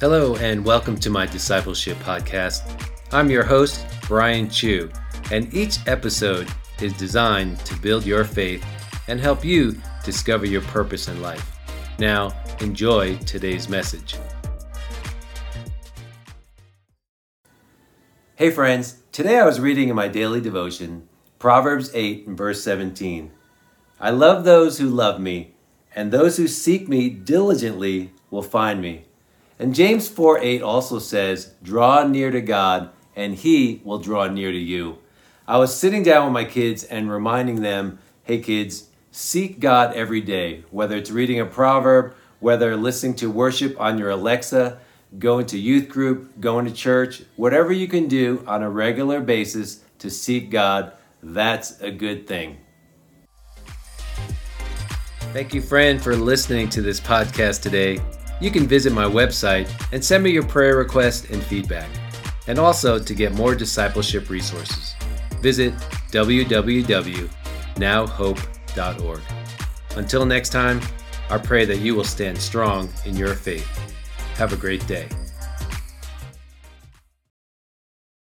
Hello, and welcome to my discipleship podcast. I'm your host, Brian Chu, and each episode is designed to build your faith and help you discover your purpose in life. Now, enjoy today's message. Hey, friends. Today I was reading in my daily devotion Proverbs 8 and verse 17. I love those who love me, and those who seek me diligently will find me. And James 4 8 also says, Draw near to God, and he will draw near to you. I was sitting down with my kids and reminding them, hey kids, seek God every day, whether it's reading a proverb, whether listening to worship on your Alexa, going to youth group, going to church, whatever you can do on a regular basis to seek God, that's a good thing. Thank you, friend, for listening to this podcast today you can visit my website and send me your prayer request and feedback. And also to get more discipleship resources, visit www.nowhope.org. Until next time, I pray that you will stand strong in your faith. Have a great day.